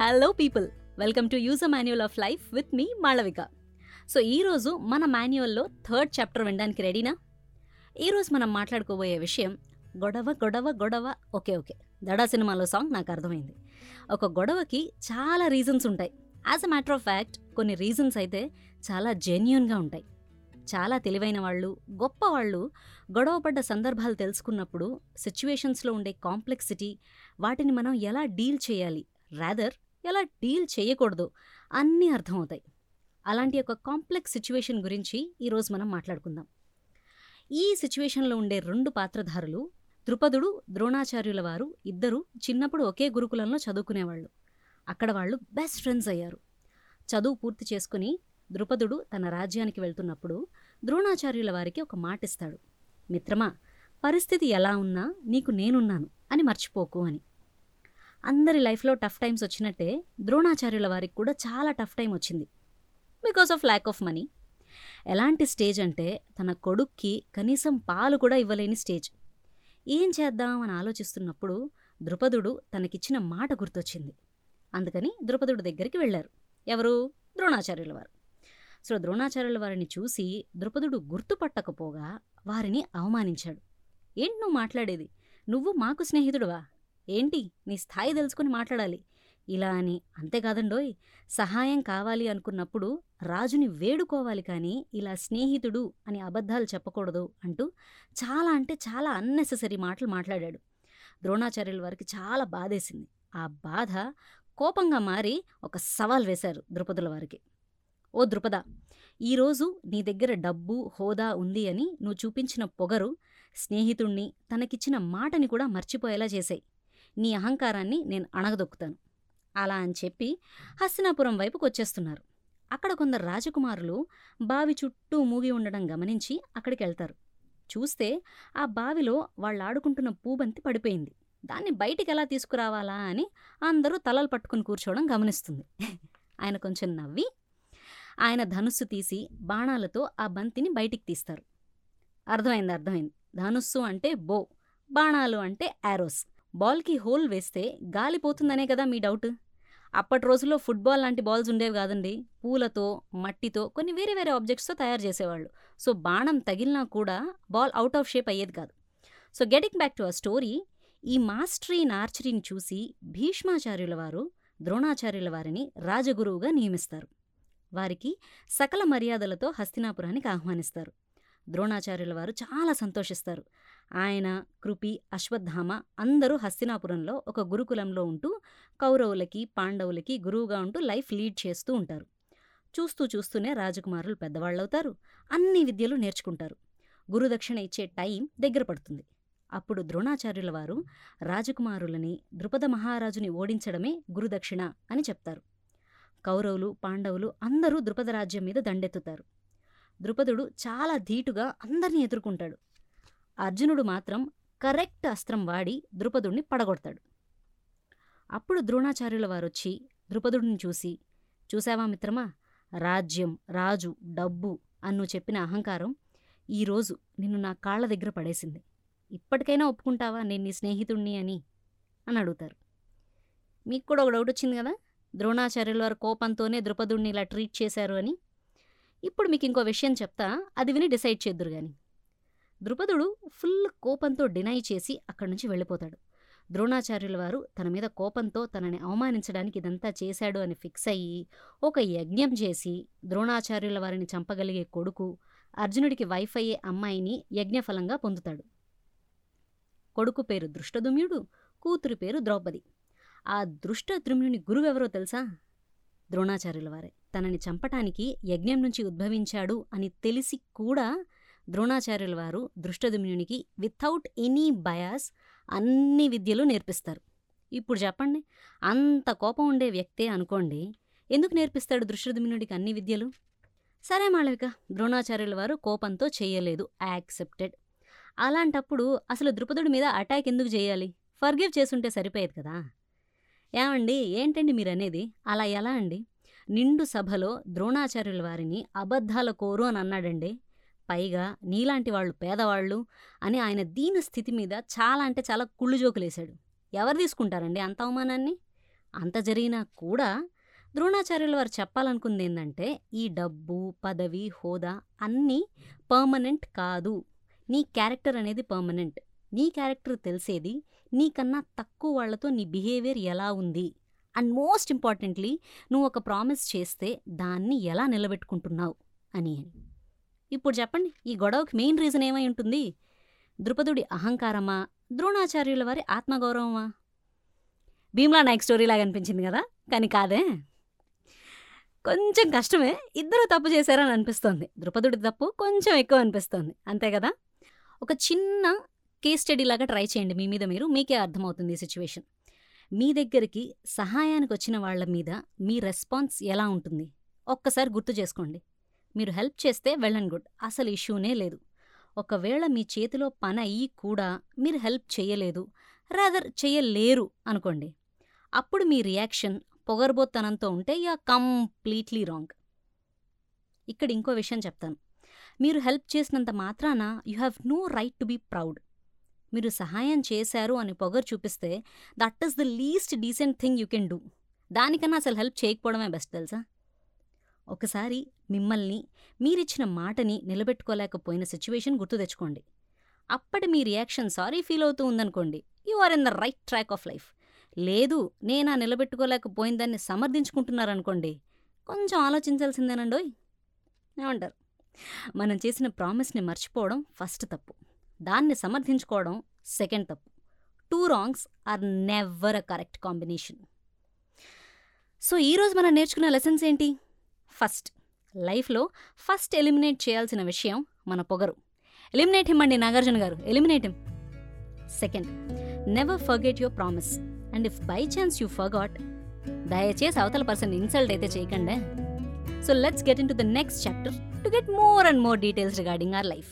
Hello people welcome to use a manual of life with me Malavika so ఈరోజు మన మాన్యువల్లో third chapter వినడానికి రెడీనా ఈరోజు మనం మాట్లాడుకోబోయే విషయం గొడవ గొడవ గొడవ ఓకే ఓకే. దడా సినిమాలో సాంగ్ నాకు అర్థమైంది. ఒక గొడవకి చాలా రీజన్స్ ఉంటాయి. As a matter of fact కొన్ని రీజన్స్ అయితే చాలా జెన్యున్గా ఉంటాయి. చాలా తెలివైన వాళ్ళు గొప్ప వాళ్ళు గొడవపడ్డ సందర్భాలు తెలుసుకున్నప్పుడు సిచ్యువేషన్స్లో ఉండే కాంప్లెక్సిటీ వాటిని మనం ఎలా డీల్ చేయాలి? రాదర్ ఎలా డీల్ చేయకూడదు అన్నీ అర్థమవుతాయి. అలాంటి ఒక కాంప్లెక్స్ సిచ్యువేషన్ గురించి ఈరోజు మనం మాట్లాడుకుందాం. ఈ సిచ్యువేషన్లో ఉండే రెండు పాత్రధారులు ద్రుపదుడు ద్రోణాచార్యుల వారు ఇద్దరు చిన్నప్పుడు ఒకే గురుకులంలో చదువుకునేవాళ్ళు. అక్కడ వాళ్ళు బెస్ట్ ఫ్రెండ్స్ అయ్యారు. చదువు పూర్తి చేసుకుని ద్రుపదుడు తన రాజ్యానికి వెళ్తున్నప్పుడు ద్రోణాచార్యుల వారికి ఒక మాట ఇస్తాడు మిత్రమా పరిస్థితి ఎలా ఉన్నా నీకు నేనున్నాను అని మర్చిపోకు అని. అందరి లైఫ్లో టఫ్ టైమ్స్ వచ్చినట్టే ద్రోణాచార్యుల వారికి కూడా చాలా టఫ్ టైం వచ్చింది. Because of lack of money ఎలాంటి స్టేజ్ అంటే తన కొడుక్కి కనీసం పాలు కూడా ఇవ్వలేని స్టేజ్. ఏం చేద్దాం అని ఆలోచిస్తున్నప్పుడు ద్రుపదుడు తనకిచ్చిన మాట గుర్తొచ్చింది. అందుకని ద్రుపదుడు దగ్గరికి వెళ్ళారు. ఎవరు? ద్రోణాచార్యుల వారు. సో ద్రోణాచార్యుల వారిని చూసి ద్రుపదుడు గుర్తుపట్టకపోగా వారిని అవమానించాడు. ఏంటి నువ్వు మాట్లాడేది? నువ్వు మాకు స్నేహితుడువా? ఏంటి? నీ స్థాయి తెలుసుకుని మాట్లాడాలి. ఇలా అని అంతేకాదండోయ్ సహాయం కావాలి అనుకున్నప్పుడు రాజుని వేడుకోవాలి కానీ ఇలా స్నేహితుడు అని అబద్ధాలు చెప్పకూడదు అంటూ చాలా అంటే చాలా అన్నెసెసరీ మాటలు మాట్లాడాడు. ద్రోణాచార్యుల వారికి చాలా బాధేసింది. ఆ బాధ కోపంగా మారి ఒక సవాల్ వేశారు ద్రుపదుల వారికి. ఓ ద్రుపద ఈరోజు నీ దగ్గర డబ్బు హోదా ఉంది అని నువ్వు చూపించిన పొగరు స్నేహితుణ్ణి తనకిచ్చిన మాటని కూడా మర్చిపోయేలా చేశాయి. నీ అహంకారాన్ని నేను అణగదొక్కుతాను. అలా అని చెప్పి హస్తినాపురం వైపుకు వచ్చేస్తున్నారు. అక్కడ కొందరు రాజకుమారులు బావి చుట్టూ మూగి ఉండడం గమనించి అక్కడికి వెళ్తారు. చూస్తే ఆ బావిలో వాళ్ళు ఆడుకుంటున్న పూబంతి పడిపోయింది. దాన్ని బయటికి ఎలా తీసుకురావాలా అని అందరూ తలలు పట్టుకుని కూర్చోవడం గమనిస్తుంది. ఆయన కొంచెం నవ్వి ఆయన ధనుస్సు తీసి బాణాలతో ఆ బంతిని బయటికి తీస్తారు. అర్థమైంది అర్థమైంది. ధనుస్సు అంటే బో బాణాలు అంటే యారోస్. బాల్కి హోల్ వేస్తే గాలిపోతుందనే కదా మీ డౌట్? అప్పటి రోజుల్లో ఫుట్బాల్ లాంటి బాల్స్ ఉండేవి కాదండి. పూలతో మట్టితో కొన్ని వేరే వేరే ఆబ్జెక్ట్స్తో తయారు చేసేవాళ్ళు. సో బాణం తగిలినా కూడా బాల్ అవుట్ ఆఫ్ షేప్ అయ్యేది కాదు. So getting back to a story ఈ మాస్టరీ ఇన్ ఆర్చరీని చూసి భీష్మాచార్యుల వారు ద్రోణాచార్యుల వారిని రాజగురువుగా నియమిస్తారు. వారికి సకల మర్యాదలతో హస్తినాపురానికి ఆహ్వానిస్తారు. ద్రోణాచార్యుల వారు చాలా సంతోషిస్తారు. ఆయన కృపి అశ్వత్థామ అందరూ హస్తినాపురంలో ఒక గురుకులంలో ఉంటూ కౌరవులకి పాండవులకి గురువుగా ఉంటూ లైఫ్ లీడ్ చేస్తూ ఉంటారు. చూస్తూ చూస్తూనే రాజకుమారులు పెద్దవాళ్ళవుతారు. అన్ని విద్యలు నేర్చుకుంటారు. గురుదక్షిణ ఇచ్చే టైం దగ్గర పడుతుంది. అప్పుడు ద్రోణాచార్యుల వారు రాజకుమారులని ద్రుపద మహారాజుని ఓడించడమే గురుదక్షిణ అని చెప్తారు. కౌరవులు పాండవులు అందరూ ద్రుపద రాజ్యం మీద దండెత్తుతారు. ద్రుపదుడు చాలా ధీటుగా అందరినీ ఎదుర్కొంటాడు. అర్జునుడు మాత్రం కరెక్ట్ అస్త్రం వాడి ద్రుపదుడిని పడగొడతాడు. అప్పుడు ద్రోణాచార్యుల వారొచ్చి ద్రుపదుడిని చూసి చూసావా మిత్రమా? రాజ్యం రాజు డబ్బు అన్ను చెప్పిన అహంకారం ఈరోజు నిన్ను నా కాళ్ళ దగ్గర పడేసింది. ఇప్పటికైనా ఒప్పుకుంటావా నేను నీ స్నేహితుణ్ణి అని? అని అడుగుతారు. మీకు కూడా ఒక డౌట్ వచ్చింది కదా? ద్రోణాచార్యుల వారు కోపంతోనే ద్రుపదుడిని ఇలా ట్రీట్ చేశారు అని? ఇప్పుడు మీకు ఇంకో విషయం చెప్తా. అది విని డిసైడ్ చేద్దురు గాని. ద్రుపదుడు ఫుల్ కోపంతో డినై చేసి అక్కడి నుంచి వెళ్ళిపోతాడు. ద్రోణాచార్యుల వారు తన మీద కోపంతో తనని అవమానించడానికి ఇదంతా చేశాడు అని ఫిక్స్ అయ్యి ఒక యజ్ఞం చేసి ద్రోణాచార్యుల వారిని చంపగలిగే కొడుకు అర్జునుడికి వైఫ్ అయ్యే అమ్మాయిని యజ్ఞఫలంగా పొందుతాడు. కొడుకు పేరు దృష్టదుమ్యుడు కూతురు పేరు ద్రౌపది. ఆ దృష్టద్రుమ్యుని గురువెవరో తెలుసా? ద్రోణాచార్యుల వారే. తనని చంపటానికి యజ్ఞం నుంచి ఉద్భవించాడు అని తెలిసి కూడా ద్రోణాచార్యుల వారు దృష్టదుమ్యునికి వితౌట్ ఎనీ బయాస్ అన్ని విద్యలు నేర్పిస్తారు. ఇప్పుడు చెప్పండి అంత కోపం ఉండే వ్యక్తే అనుకోండి ఎందుకు నేర్పిస్తాడు దృష్టదుమ్యునికి అన్ని విద్యలు? సరే మాళవిక ద్రోణాచార్యుల వారు కోపంతో చేయలేదు యాక్సెప్టెడ్ అలాంటప్పుడు అసలు ద్రుపదుడి మీద అటాక్ ఎందుకు చేయాలి? ఫర్గివ్ చేసుంటే సరిపోయేది కదా. ఏమండి? ఏంటండి మీరనేది? అలా ఎలా అండి? నిండు సభలో ద్రోణాచార్యుల వారిని అబద్ధాల కోరు అని అన్నాడండి. పైగా నీలాంటి వాళ్ళు పేదవాళ్ళు అని ఆయన దీన స్థితి మీద చాలా అంటే చాలా కుళ్ళు జోకులేశాడు. ఎవరు తీసుకుంటారండి అంత అవమానాన్ని? అంత జరిగినా కూడా ద్రోణాచార్యుల వారు చెప్పాలనుకుంది ఏంటంటే ఈ డబ్బు పదవి హోదా అన్నీ పర్మనెంట్ కాదు. నీ క్యారెక్టర్ అనేది పర్మనెంట్. నీ క్యారెక్టర్ తెలిసేది నీకన్నా తక్కువ వాళ్ళతో నీ బిహేవియర్ ఎలా ఉంది? అండ్ మోస్ట్ ఇంపార్టెంట్లీ నువ్వు ఒక ప్రామిస్ చేస్తే దాన్ని ఎలా నిలబెట్టుకుంటున్నావు? అని అని. ఇప్పుడు చెప్పండి ఈ గొడవకి మెయిన్ రీజన్ ఏమై ఉంటుంది? ద్రుపదుడి అహంకారమా? ద్రోణాచార్యుల వారి ఆత్మగౌరవమా? భీమ్లా నాయక్ స్టోరీ లాగా అనిపించింది కదా? కానీ కాదే. కొంచెం కష్టమే ఇద్దరు తప్పు చేశారని అనిపిస్తోంది. ద్రుపదుడి తప్పు కొంచెం ఎక్కువ అనిపిస్తోంది. అంతే కదా? ఒక చిన్న కేస్ స్టడీ లాగా ట్రై చేయండి. మీ మీద మీరు మీకే అర్థమవుతుంది ఈ సిచ్యువేషన్ మీ దగ్గరికి సహాయానికి వచ్చిన వాళ్ళ మీద మీ రెస్పాన్స్ ఎలా ఉంటుంది? ఒక్కసారి గుర్తు చేసుకోండి. మీరు హెల్ప్ చేస్తే వెల్ అండ్ గుడ్. అసలు ఇష్యూనే లేదు. ఒకవేళ మీ చేతిలో పని అయ్యి కూడా మీరు హెల్ప్ చేయలేదు రాదర్ చేయలేరు అనుకోండి. అప్పుడు మీ రియాక్షన్ పొగరబోత్తనంతో ఉంటే యా కంప్లీట్లీ రాంగ్ ఇక్కడ ఇంకో విషయం చెప్తాను. మీరు హెల్ప్ చేసినంత మాత్రాన you have no right to be proud మీరు సహాయం చేశారు అని పొగరు చూపిస్తే that is the least decent thing you can do దానికన్నా అసలు హెల్ప్ చేయకపోవడమే బెస్ట్ తెలుసా? ఒకసారి మిమ్మల్ని మీరిచ్చిన మాటని నిలబెట్టుకోలేకపోయిన సిచ్యువేషన్ గుర్తు తెచ్చుకోండి. అప్పటి మీ రియాక్షన్ సారీ ఫీల్ అవుతూ ఉందనుకోండి you are in the right track of life లేదు నేనా నిలబెట్టుకోలేకపోయిందాన్ని సమర్థించుకుంటున్నారనుకోండి కొంచెం ఆలోచించాల్సిందేనండోయ్? ఏమంటారు? మనం చేసిన ప్రామిస్ని మర్చిపోవడం ఫస్ట్ తప్పు. దాన్ని సమర్థించుకోవడం సెకండ్ తప్పు. Two wrongs are never a correct combination so ఈరోజు మనం నేర్చుకున్న లెసన్స్ ఏంటి? ఫస్ట్ లైఫ్లో ఫస్ట్ ఎలిమినేట్ చేయాల్సిన విషయం మన పొగరు. ఎలిమినేట్ హిమ్ అండి Nagarjuna garu. Eliminate him second never forget your promise and if by chance you forgot దయచేసి అవతల పర్సన్ ఇన్సల్ట్ అయితే చేయకండి. So let's get into the next chapter to get more and more details regarding our life